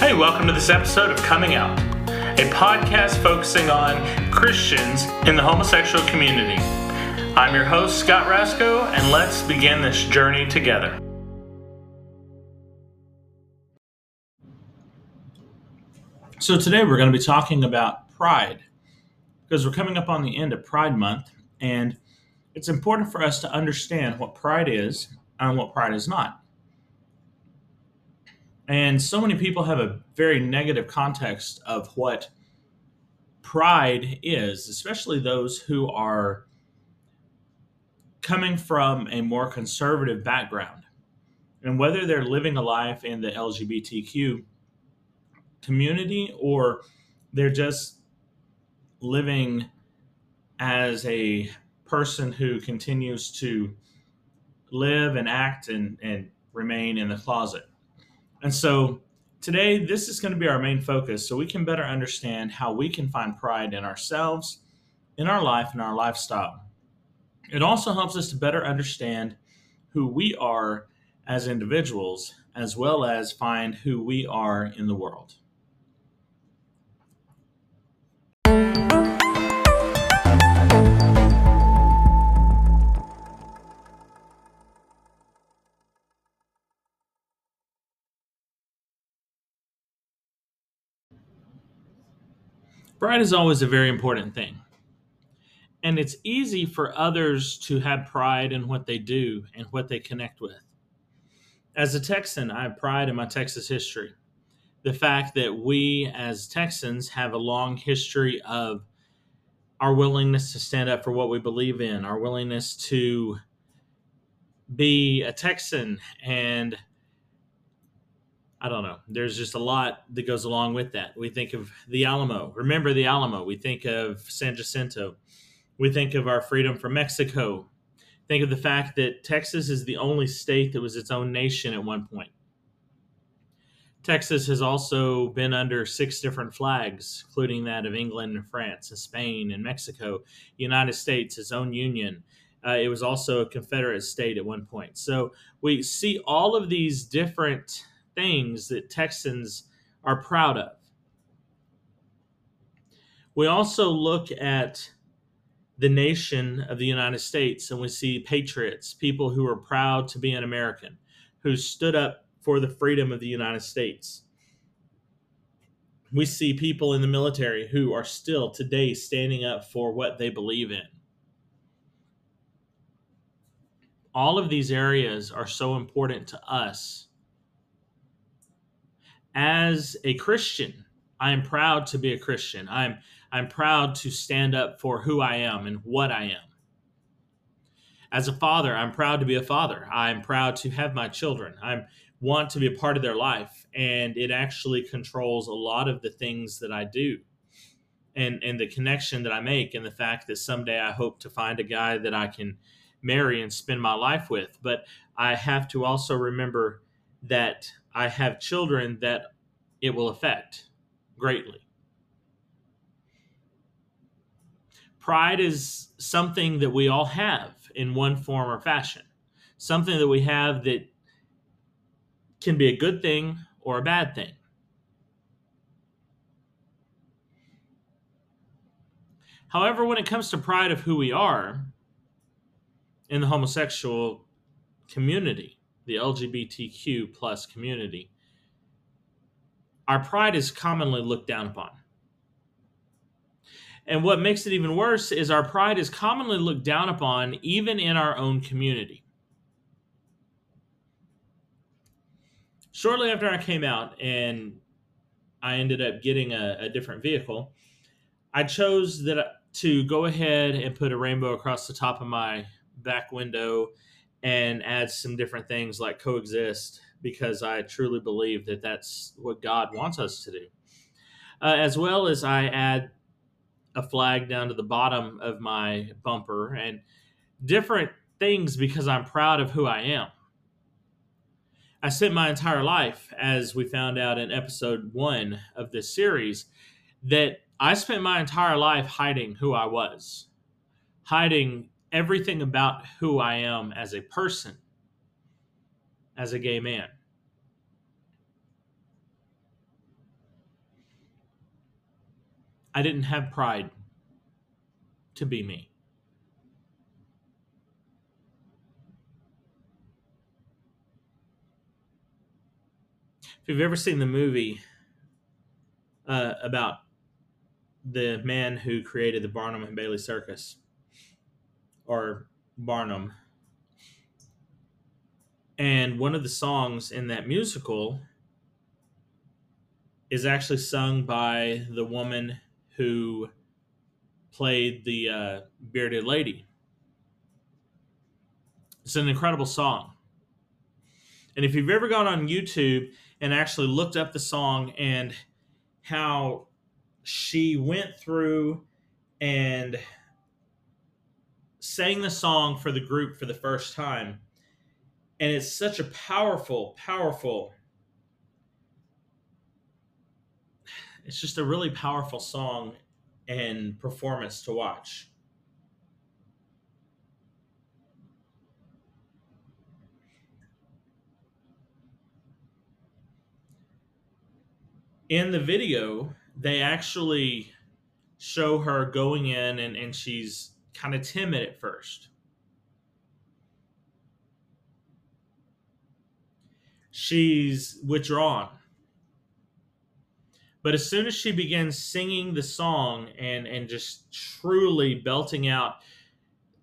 Hey, welcome to this episode of Coming Out, a podcast focusing on Christians in the homosexual community. I'm your host, Scott Rasco, and let's begin this journey together. So, today we're going to be talking about pride because we're coming up on the end of Pride Month, and it's important for us to understand what pride is and what pride is not. And so many people have a very negative context of what pride is, especially those who are coming from a more conservative background. And whether they're living a life in the LGBTQ community or they're just living as a person who continues to live and act and, and remain in the closet. And so today, this is going to be our main focus so we can better understand how we can find pride in ourselves, in our life, and our lifestyle. It also helps us to better understand who we are as individuals, as well as find who we are in the world. Pride is always a very important thing. And it's easy for others to have pride in what they do and what they connect with. As a Texan, I have pride in my Texas history. The fact that we as Texans have a long history of our willingness to stand up for what we believe in, our willingness to be a Texan and I don't know. There's just a lot that goes along with that. We think of the Alamo. Remember the Alamo. We think of San Jacinto. We think of our freedom from Mexico. Think of the fact that Texas is the only state that was its own nation at one point. Texas has also been under six different flags, including that of England and France and Spain and Mexico. United States, its own union. Uh, it was also a Confederate state at one point. So we see all of these different things that Texans are proud of. We also look at the nation of the United States and we see patriots, people who are proud to be an American, who stood up for the freedom of the United States. We see people in the military who are still today standing up for what they believe in. All of these areas are so important to us as a Christian, I am proud to be a Christian. I'm I'm proud to stand up for who I am and what I am. As a father, I'm proud to be a father. I'm proud to have my children. I want to be a part of their life and it actually controls a lot of the things that I do. And and the connection that I make and the fact that someday I hope to find a guy that I can marry and spend my life with. But I have to also remember that I have children that it will affect greatly. Pride is something that we all have in one form or fashion, something that we have that can be a good thing or a bad thing. However, when it comes to pride of who we are in the homosexual community, the LGBTQ plus community, our pride is commonly looked down upon. And what makes it even worse is our pride is commonly looked down upon even in our own community. Shortly after I came out and I ended up getting a, a different vehicle, I chose that to go ahead and put a rainbow across the top of my back window and add some different things like coexist because I truly believe that that's what God wants us to do. Uh, as well as I add a flag down to the bottom of my bumper and different things because I'm proud of who I am. I spent my entire life, as we found out in episode one of this series, that I spent my entire life hiding who I was, hiding everything about who I am as a person, as a gay man. I didn't have pride to be me. If you've ever seen the movie uh, about the man who created the Barnum and Bailey Circus, or Barnum, and one of the songs in that musical is actually sung by the woman who played the uh, bearded lady. It's an incredible song. And if you've ever gone on YouTube and actually looked up the song and how she went through and sang the song for the group for the first time, and it's such a powerful, powerful it's just a really powerful song and performance to watch. In the video, they actually show her going in and, and she's kind of timid at first. She's withdrawn but as soon as she begins singing the song and and just truly belting out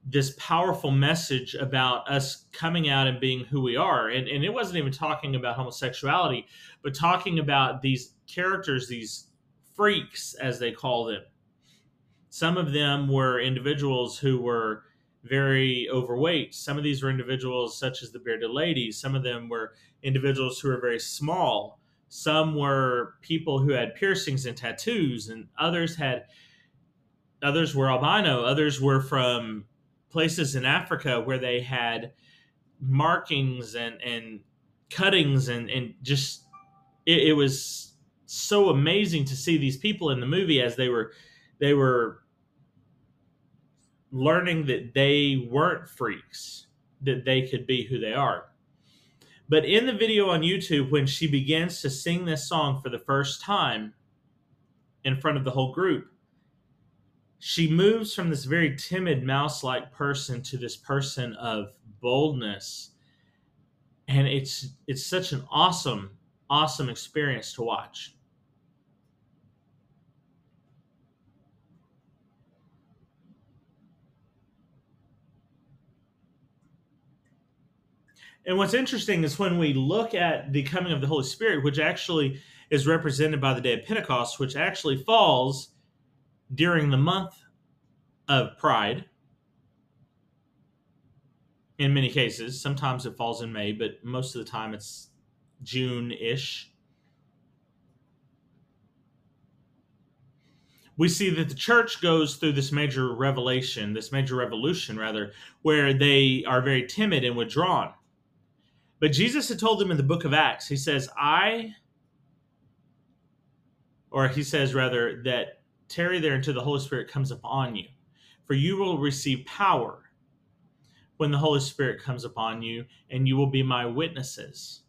this powerful message about us coming out and being who we are, and, and it wasn't even talking about homosexuality, but talking about these characters, these freaks, as they call them. Some of them were individuals who were very overweight. Some of these were individuals such as the bearded ladies. Some of them were individuals who were very small some were people who had piercings and tattoos, and others had others were albino. Others were from places in Africa where they had markings and and cuttings and and just it, it was so amazing to see these people in the movie as they were they were learning that they weren't freaks that they could be who they are but in the video on YouTube, when she begins to sing this song for the first time in front of the whole group, she moves from this very timid mouse like person to this person of boldness. And it's it's such an awesome, awesome experience to watch. And what's interesting is when we look at the coming of the Holy Spirit, which actually is represented by the day of Pentecost, which actually falls during the month of Pride. In many cases, sometimes it falls in May, but most of the time it's June ish. we see that the church goes through this major revelation, this major revolution, rather, where they are very timid and withdrawn. But Jesus had told them in the book of Acts, he says, I, or he says rather, that tarry there until the Holy Spirit comes upon you. For you will receive power when the Holy Spirit comes upon you, and you will be my witnesses.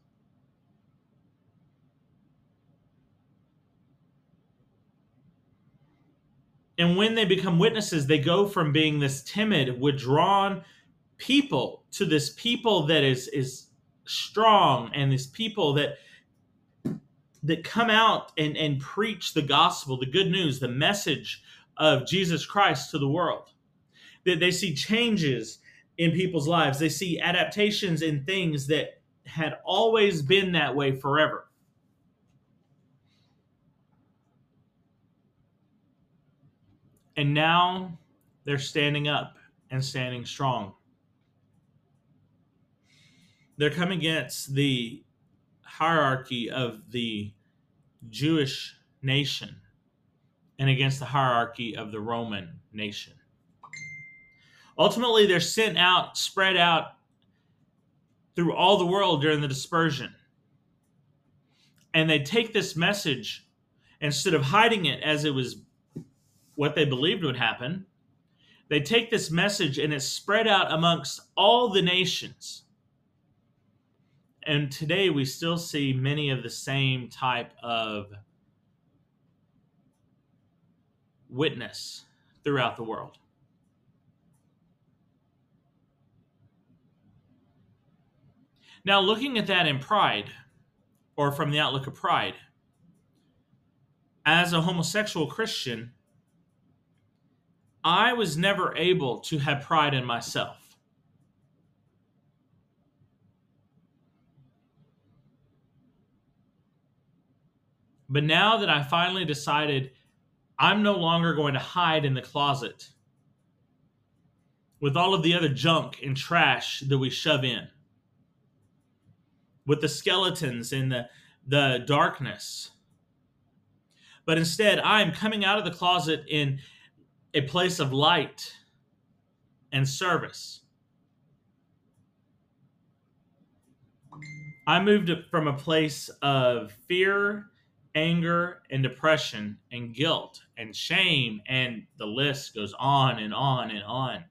And when they become witnesses, they go from being this timid, withdrawn people to this people that is is strong and these people that that come out and, and preach the gospel, the good news, the message of Jesus Christ to the world. That they see changes in people's lives. They see adaptations in things that had always been that way forever. And now they're standing up and standing strong they're coming against the hierarchy of the Jewish nation and against the hierarchy of the Roman nation. Ultimately, they're sent out, spread out through all the world during the dispersion. And they take this message, instead of hiding it as it was what they believed would happen, they take this message and it's spread out amongst all the nations and today we still see many of the same type of witness throughout the world. Now, looking at that in pride, or from the outlook of pride, as a homosexual Christian, I was never able to have pride in myself. But now that I finally decided I'm no longer going to hide in the closet with all of the other junk and trash that we shove in, with the skeletons in the, the darkness. But instead, I'm coming out of the closet in a place of light and service. I moved from a place of fear, anger, and depression, and guilt, and shame, and the list goes on and on and on,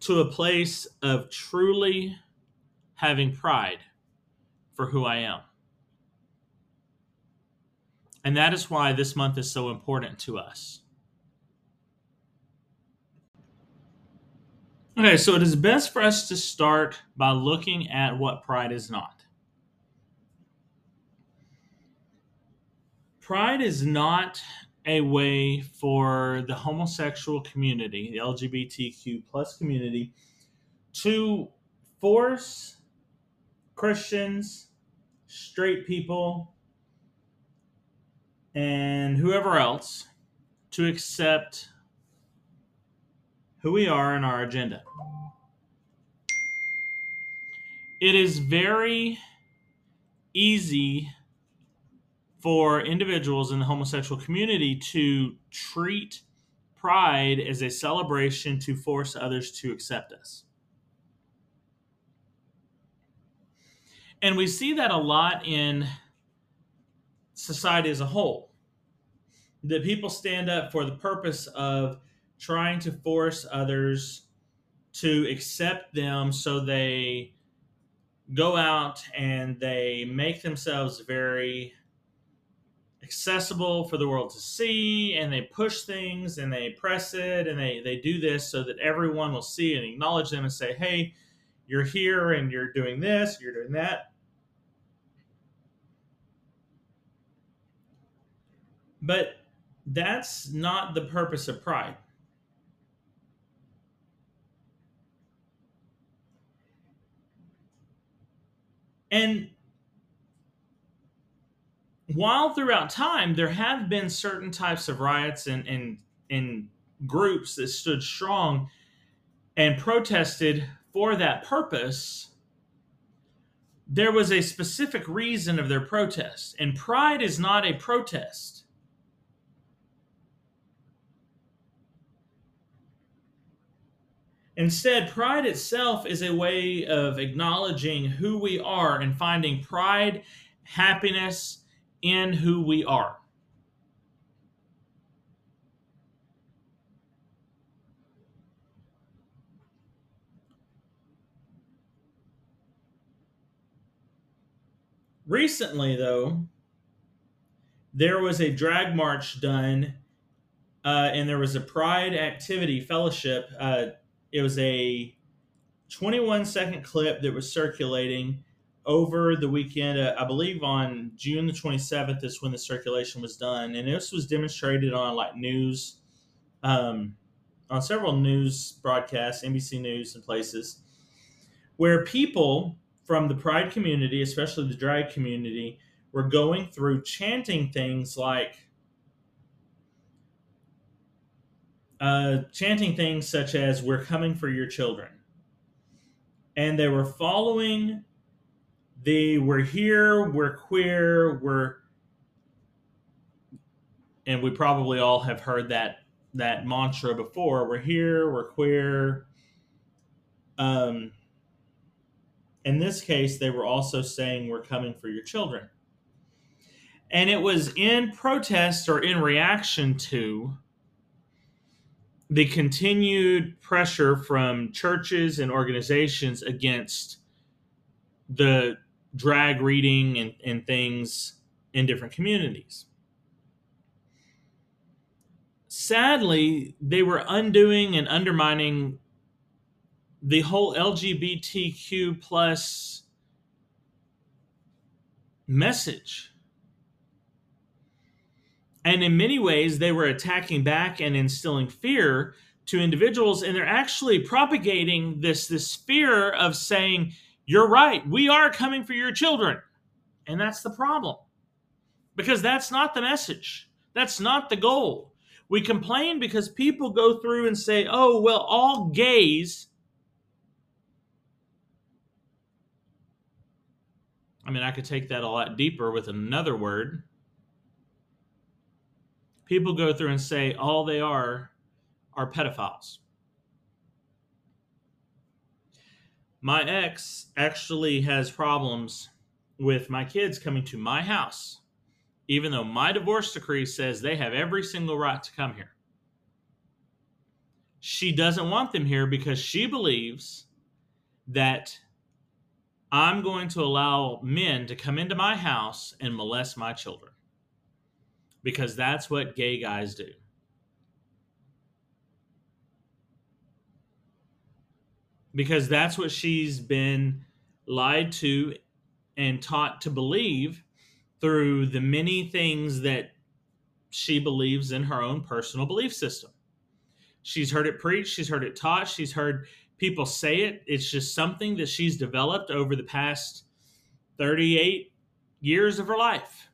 to a place of truly having pride for who I am. And that is why this month is so important to us. Okay, so it is best for us to start by looking at what pride is not. Pride is not a way for the homosexual community, the LGBTQ plus community, to force Christians, straight people, and whoever else to accept who we are and our agenda. It is very easy for individuals in the homosexual community to treat pride as a celebration to force others to accept us. And we see that a lot in society as a whole that people stand up for the purpose of trying to force others to accept them so they go out and they make themselves very accessible for the world to see and they push things and they press it and they, they do this so that everyone will see and acknowledge them and say hey you're here and you're doing this you're doing that but that's not the purpose of pride. And while throughout time there have been certain types of riots and, and, and groups that stood strong and protested for that purpose, there was a specific reason of their protest. And pride is not a protest. Instead, pride itself is a way of acknowledging who we are and finding pride, happiness in who we are. Recently, though, there was a drag march done, uh, and there was a pride activity fellowship. Uh, it was a 21 second clip that was circulating over the weekend. Uh, I believe on June the 27th is when the circulation was done, and this was demonstrated on like news, um, on several news broadcasts, NBC News, and places, where people from the Pride community, especially the drag community, were going through chanting things like uh, chanting things such as "We're coming for your children," and they were following the "We're here, we're queer, we're," and we probably all have heard that that mantra before. We're here, we're queer. Um, in this case, they were also saying, We're coming for your children. And it was in protest or in reaction to the continued pressure from churches and organizations against the drag reading and, and things in different communities. sadly, they were undoing and undermining the whole LGBTQ plus message. And in many ways, they were attacking back and instilling fear to individuals, and they're actually propagating this, this fear of saying, You're right, we are coming for your children. And that's the problem. Because that's not the message. That's not the goal. We complain because people go through and say, oh, well, all gays. I mean, I could take that a lot deeper with another word. People go through and say all they are are pedophiles. My ex actually has problems with my kids coming to my house even though my divorce decree says they have every single right to come here. She doesn't want them here because she believes that I'm going to allow men to come into my house and molest my children. Because that's what gay guys do. Because that's what she's been lied to and taught to believe through the many things that she believes in her own personal belief system. She's heard it preached, she's heard it taught, she's heard people say it. It's just something that she's developed over the past 38 years of her life.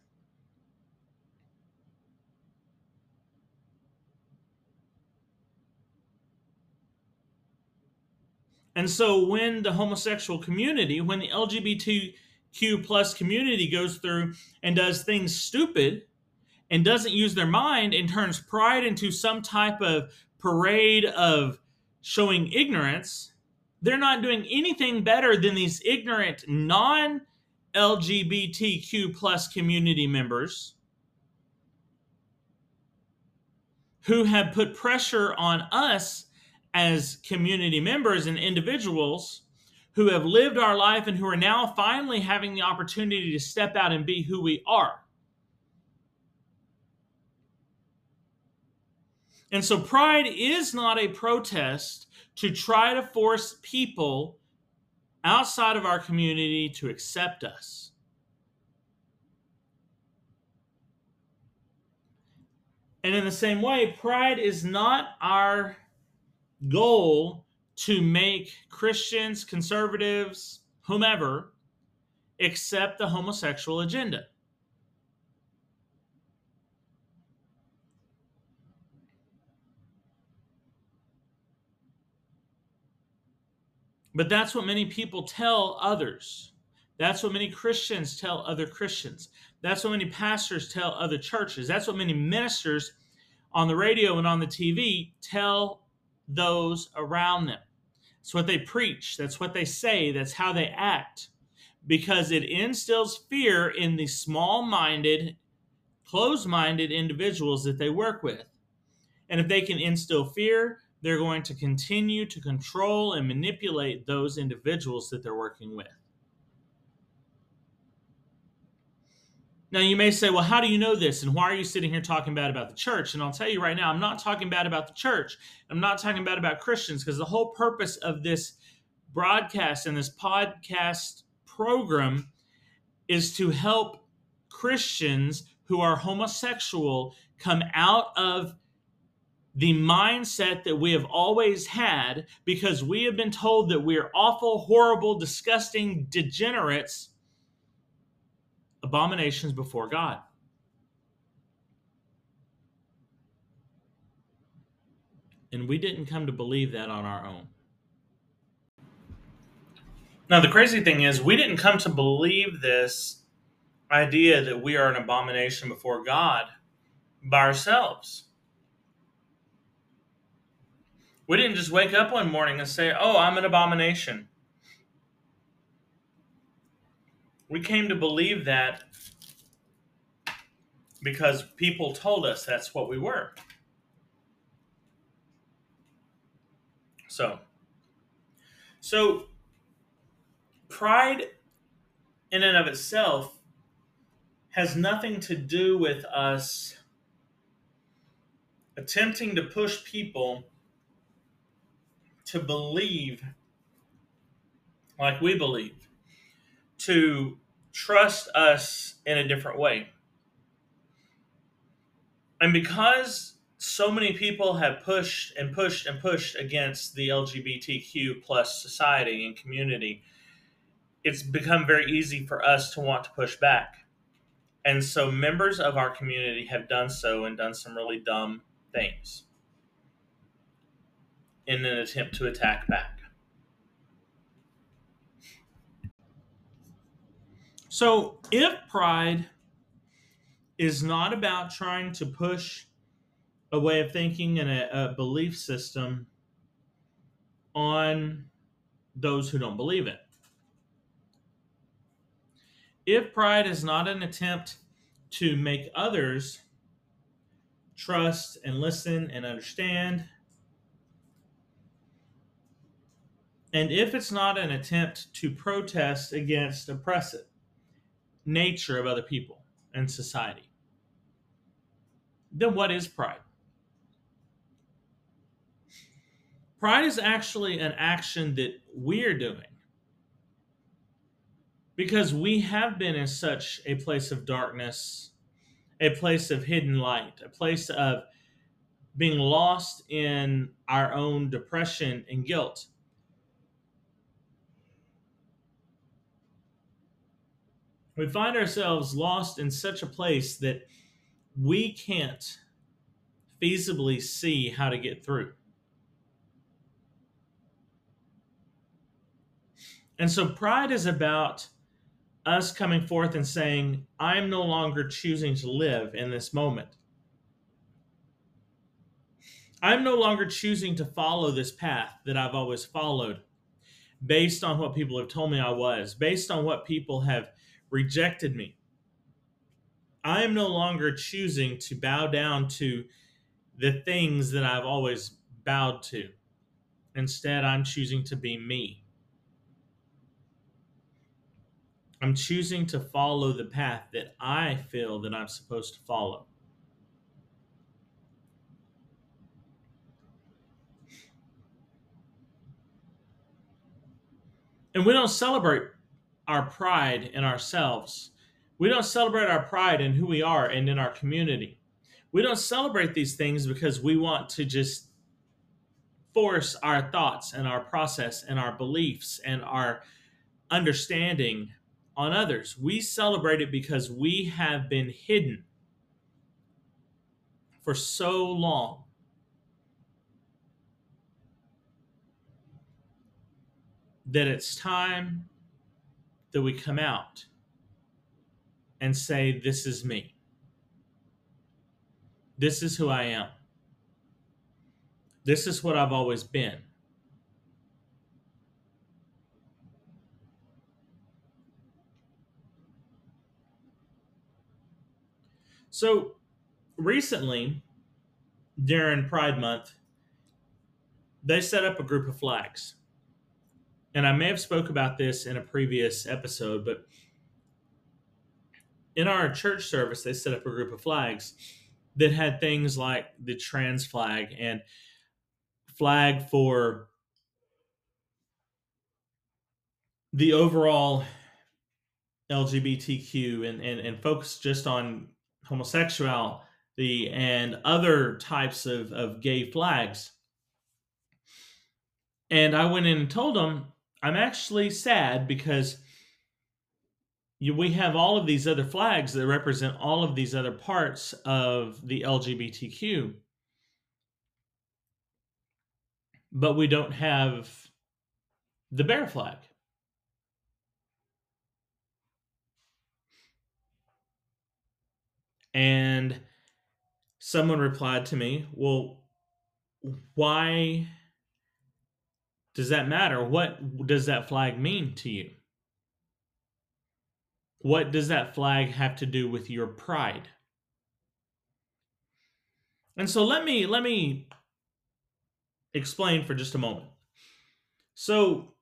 And so when the homosexual community, when the LGBTQ plus community goes through and does things stupid and doesn't use their mind and turns pride into some type of parade of showing ignorance, they're not doing anything better than these ignorant non LGBTQ plus community members who have put pressure on us as community members and individuals who have lived our life and who are now finally having the opportunity to step out and be who we are. And so, pride is not a protest to try to force people outside of our community to accept us. And in the same way, pride is not our goal to make Christians, conservatives, whomever, accept the homosexual agenda. But that's what many people tell others. That's what many Christians tell other Christians. That's what many pastors tell other churches. That's what many ministers on the radio and on the TV tell those around them. It's what they preach, that's what they say, that's how they act, because it instills fear in the small minded, closed minded individuals that they work with. And if they can instill fear, they're going to continue to control and manipulate those individuals that they're working with. Now, you may say, well, how do you know this? And why are you sitting here talking bad about the church? And I'll tell you right now, I'm not talking bad about the church. I'm not talking bad about Christians because the whole purpose of this broadcast and this podcast program is to help Christians who are homosexual come out of the mindset that we have always had because we have been told that we are awful, horrible, disgusting degenerates abominations before God. And we didn't come to believe that on our own. Now, the crazy thing is, we didn't come to believe this idea that we are an abomination before God by ourselves. We didn't just wake up one morning and say, Oh, I'm an abomination. We came to believe that because people told us that's what we were. So, so pride in and of itself has nothing to do with us attempting to push people to believe like we believe, to trust us in a different way. And because so many people have pushed and pushed and pushed against the LGBTQ plus society and community, it's become very easy for us to want to push back. And so members of our community have done so and done some really dumb things in an attempt to attack back. So if pride is not about trying to push a way of thinking and a, a belief system on those who don't believe it. If pride is not an attempt to make others trust and listen and understand, and if it's not an attempt to protest against oppressive nature of other people and society, then what is pride? Pride is actually an action that we're doing because we have been in such a place of darkness, a place of hidden light, a place of being lost in our own depression and guilt. We find ourselves lost in such a place that we can't feasibly see how to get through. And so pride is about us coming forth and saying, I'm no longer choosing to live in this moment. I'm no longer choosing to follow this path that I've always followed based on what people have told me I was, based on what people have rejected me. I am no longer choosing to bow down to the things that I've always bowed to. Instead, I'm choosing to be me. I'm choosing to follow the path that I feel that I'm supposed to follow. And we don't celebrate our pride in ourselves. We don't celebrate our pride in who we are and in our community. We don't celebrate these things because we want to just force our thoughts and our process and our beliefs and our understanding on others. We celebrate it because we have been hidden for so long. That it's time that we come out and say, This is me. This is who I am. This is what I've always been. So recently, during Pride Month, they set up a group of flags. And I may have spoke about this in a previous episode, but in our church service, they set up a group of flags that had things like the trans flag and flag for the overall LGBTQ and, and, and focus just on homosexuality and other types of, of gay flags. And I went in and told them, I'm actually sad because you, we have all of these other flags that represent all of these other parts of the LGBTQ. But we don't have the bear flag. And someone replied to me, Well, why does that matter? What does that flag mean to you? What does that flag have to do with your pride? And so let me let me explain for just a moment. So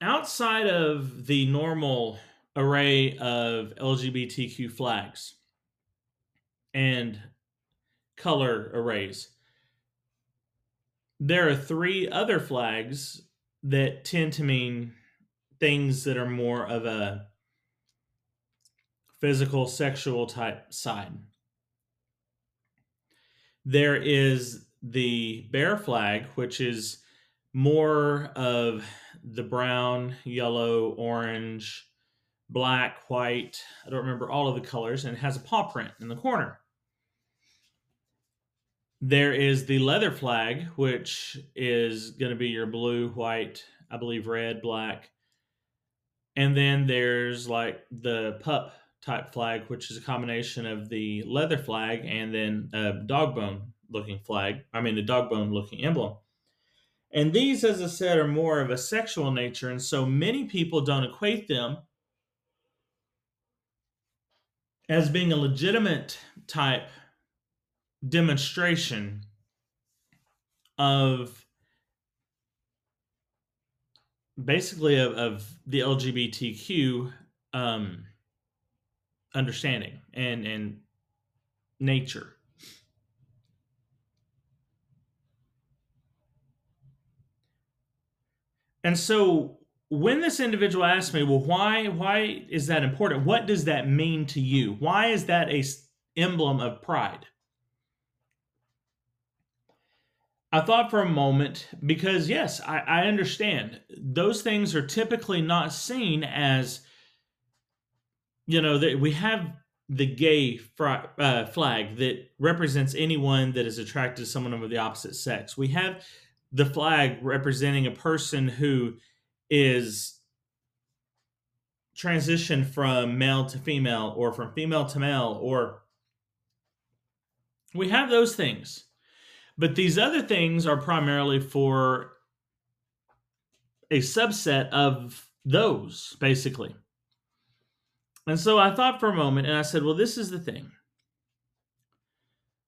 outside of the normal array of LGBTQ flags, and color arrays. There are three other flags that tend to mean things that are more of a physical, sexual type side. There is the bear flag, which is more of the brown, yellow, orange, black, white. I don't remember all of the colors, and it has a paw print in the corner. There is the leather flag, which is going to be your blue, white, I believe red, black. And then there's like the pup type flag, which is a combination of the leather flag and then a dog bone looking flag. I mean, the dog bone looking emblem. And these, as I said, are more of a sexual nature. And so many people don't equate them as being a legitimate type demonstration of basically of, of the LGBTQ um, understanding and and nature. And so when this individual asked me, "Well, why why is that important? What does that mean to you? Why is that a emblem of pride?" I thought for a moment because yes, I, I understand those things are typically not seen as you know that we have the gay fr- uh, flag that represents anyone that is attracted to someone of the opposite sex. We have the flag representing a person who is transitioned from male to female or from female to male or we have those things but these other things are primarily for a subset of those basically. And so i thought for a moment and i said well this is the thing.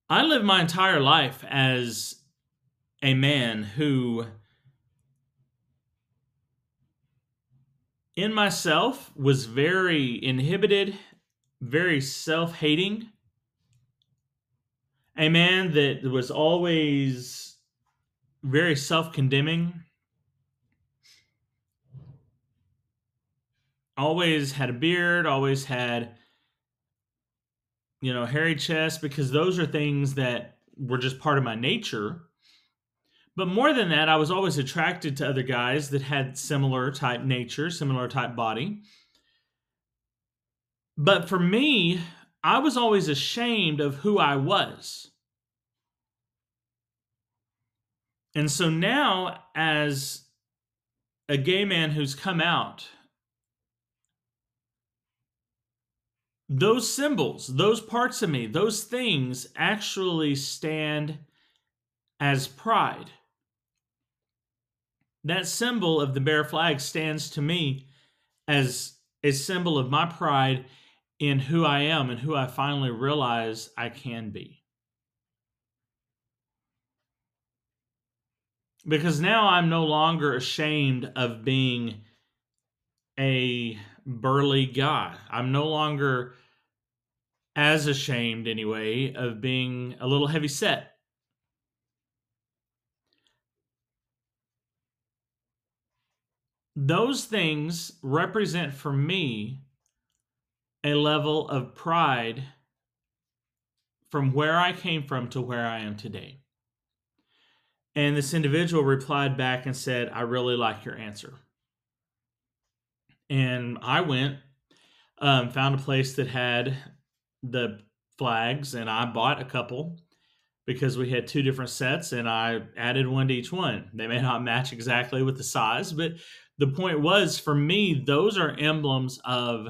I lived my entire life as a man who, in myself, was very inhibited, very self hating, a man that was always very self condemning. Always had a beard, always had, you know, hairy chest, because those are things that were just part of my nature. But more than that, I was always attracted to other guys that had similar type nature, similar type body. But for me, I was always ashamed of who I was. And so now, as a gay man who's come out, those symbols, those parts of me, those things actually stand as pride that symbol of the bear flag stands to me as a symbol of my pride in who I am and who I finally realize I can be. Because now I'm no longer ashamed of being a burly guy. I'm no longer as ashamed, anyway, of being a little heavy set those things represent for me a level of pride from where I came from to where I am today. And this individual replied back and said, I really like your answer. And I went, um, found a place that had the flags, and I bought a couple because we had two different sets and I added one to each one. They may not match exactly with the size, but the point was for me, those are emblems of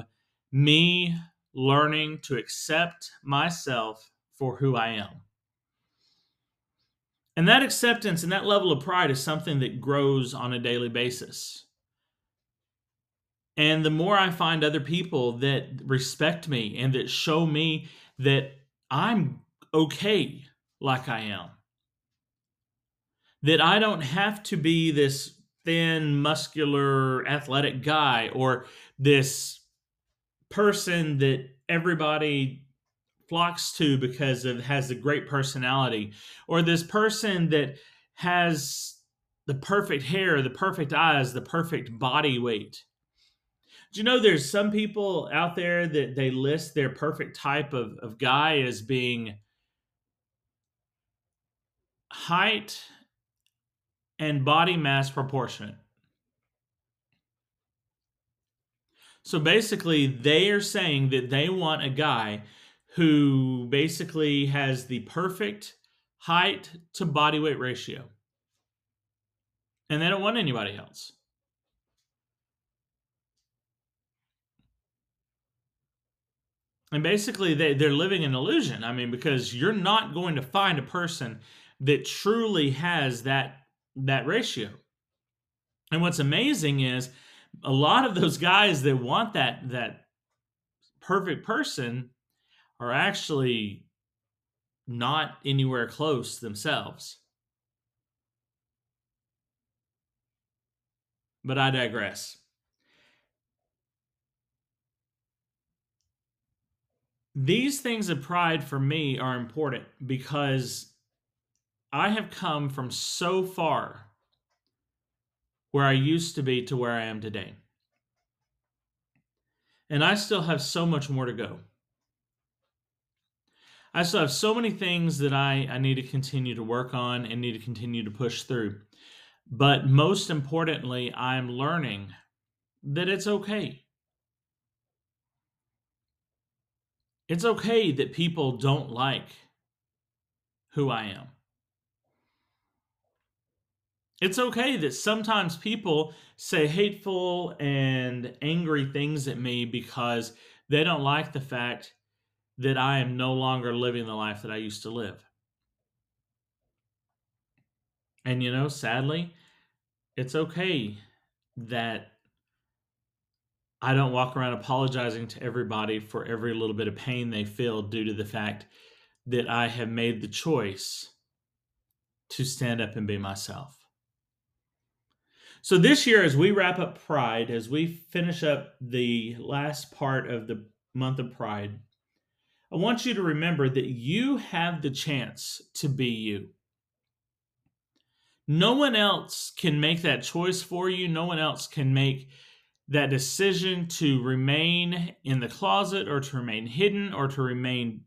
me learning to accept myself for who I am. And that acceptance and that level of pride is something that grows on a daily basis. And the more I find other people that respect me and that show me that I'm okay like I am, that I don't have to be this thin, muscular, athletic guy or this person that everybody flocks to because of has a great personality or this person that has the perfect hair the perfect eyes the perfect body weight. Do you know there's some people out there that they list their perfect type of, of guy as being height and body mass proportionate so basically they are saying that they want a guy who basically has the perfect height to body weight ratio. And they don't want anybody else. And basically, they, they're living an illusion. I mean, because you're not going to find a person that truly has that that ratio. And what's amazing is a lot of those guys that want that that perfect person are actually not anywhere close themselves. But I digress. These things of pride for me are important because I have come from so far where I used to be to where I am today. And I still have so much more to go. I still have so many things that I, I need to continue to work on and need to continue to push through. But most importantly, I'm learning that it's okay. It's okay that people don't like who I am. It's okay that sometimes people say hateful and angry things at me because they don't like the fact that I am no longer living the life that I used to live. And you know, sadly, it's okay that I don't walk around apologizing to everybody for every little bit of pain they feel due to the fact that I have made the choice to stand up and be myself. So, this year, as we wrap up Pride, as we finish up the last part of the month of Pride, I want you to remember that you have the chance to be you. No one else can make that choice for you. No one else can make that decision to remain in the closet or to remain hidden or to remain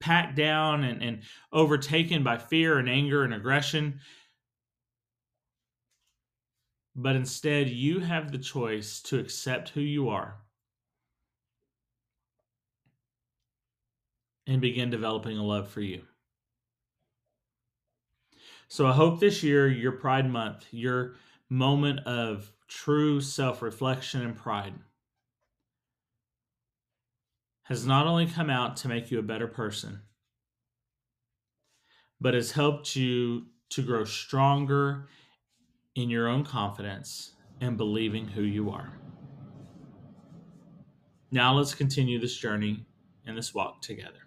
packed down and, and overtaken by fear and anger and aggression. But instead, you have the choice to accept who you are and begin developing a love for you. So I hope this year, your Pride Month, your moment of true self reflection and pride, has not only come out to make you a better person, but has helped you to grow stronger in your own confidence and believing who you are. Now let's continue this journey and this walk together.